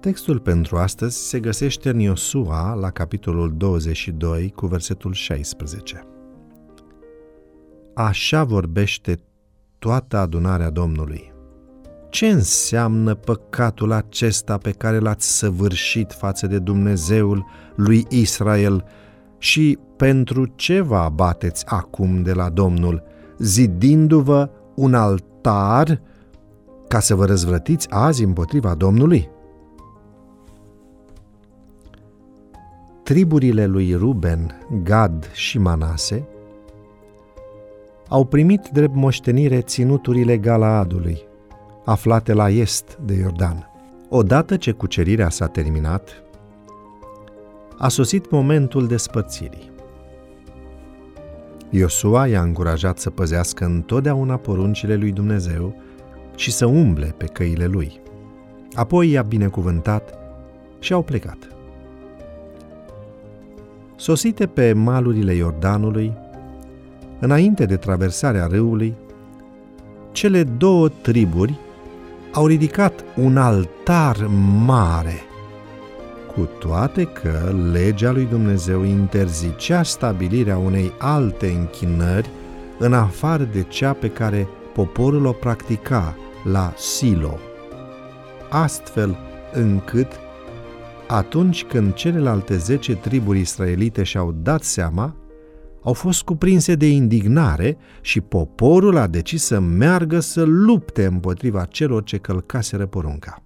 Textul pentru astăzi se găsește în Iosua, la capitolul 22, cu versetul 16. Așa vorbește toată adunarea Domnului. Ce înseamnă păcatul acesta pe care l-ați săvârșit față de Dumnezeul lui Israel și pentru ce vă abateți acum de la Domnul, zidindu-vă un altar ca să vă răzvrătiți azi împotriva Domnului? Triburile lui Ruben, Gad și Manase au primit drept moștenire ținuturile Galaadului, aflate la est de Iordan. Odată ce cucerirea s-a terminat, a sosit momentul despărțirii. Iosua i-a încurajat să păzească întotdeauna poruncile lui Dumnezeu și să umble pe căile lui. Apoi i-a binecuvântat și au plecat. Sosite pe malurile Iordanului, înainte de traversarea râului, cele două triburi au ridicat un altar mare, cu toate că legea lui Dumnezeu interzicea stabilirea unei alte închinări în afară de cea pe care poporul o practica la Silo, astfel încât atunci când celelalte zece triburi israelite și-au dat seama, au fost cuprinse de indignare și poporul a decis să meargă să lupte împotriva celor ce călcaseră porunca.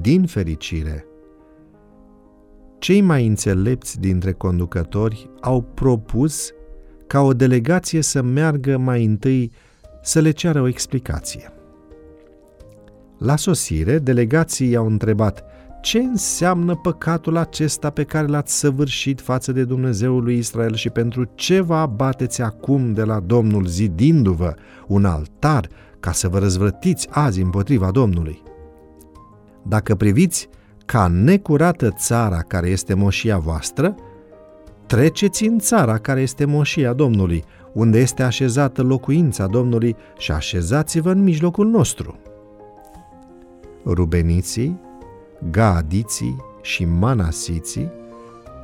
Din fericire, cei mai înțelepți dintre conducători au propus ca o delegație să meargă mai întâi să le ceară o explicație. La sosire, delegații i-au întrebat ce înseamnă păcatul acesta pe care l-ați săvârșit față de Dumnezeul lui Israel și pentru ce vă abateți acum de la Domnul zidindu-vă un altar ca să vă răzvrătiți azi împotriva Domnului? Dacă priviți ca necurată țara care este moșia voastră, treceți în țara care este moșia Domnului, unde este așezată locuința Domnului și așezați-vă în mijlocul nostru. Rubeniții, Gaadiții și Manasiții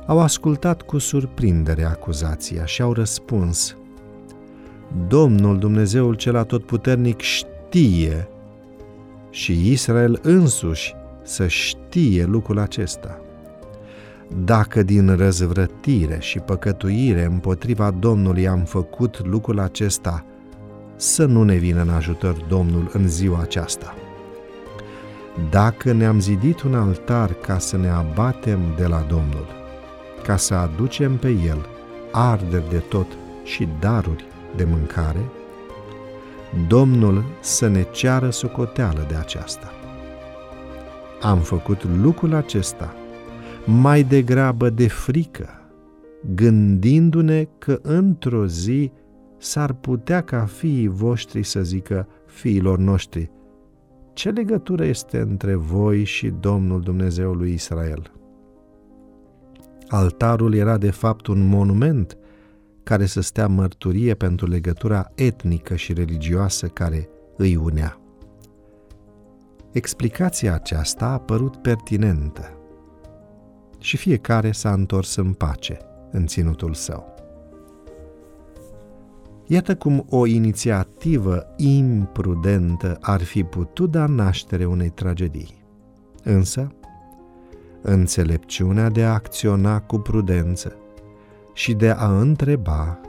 au ascultat cu surprindere acuzația și au răspuns Domnul Dumnezeul cel atotputernic știe și Israel însuși să știe lucrul acesta. Dacă din răzvrătire și păcătuire împotriva Domnului am făcut lucrul acesta, să nu ne vină în ajutor Domnul în ziua aceasta. Dacă ne-am zidit un altar ca să ne abatem de la Domnul, ca să aducem pe el arderi de tot și daruri de mâncare, Domnul să ne ceară socoteală de aceasta. Am făcut lucrul acesta mai degrabă de frică, gândindu-ne că într-o zi s-ar putea ca fiii voștri să zică fiilor noștri, ce legătură este între voi și Domnul Dumnezeul lui Israel? Altarul era de fapt un monument care să stea mărturie pentru legătura etnică și religioasă care îi unea. Explicația aceasta a părut pertinentă și fiecare s-a întors în pace în ținutul său. Iată cum o inițiativă imprudentă ar fi putut da naștere unei tragedii. Însă, înțelepciunea de a acționa cu prudență și de a întreba,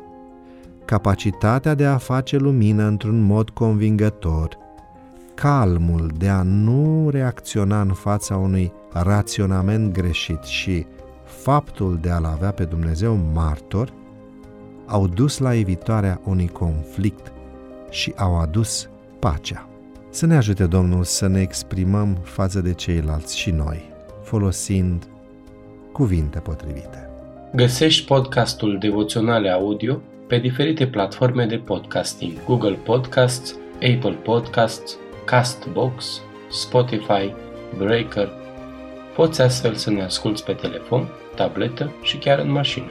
capacitatea de a face lumină într-un mod convingător, calmul de a nu reacționa în fața unui raționament greșit și faptul de a-L avea pe Dumnezeu martor, au dus la evitarea unui conflict și au adus pacea. Să ne ajute Domnul să ne exprimăm față de ceilalți și noi, folosind cuvinte potrivite. Găsești podcastul Devoționale Audio pe diferite platforme de podcasting, Google Podcasts, Apple Podcasts, Castbox, Spotify, Breaker. Poți astfel să ne asculți pe telefon, tabletă și chiar în mașină.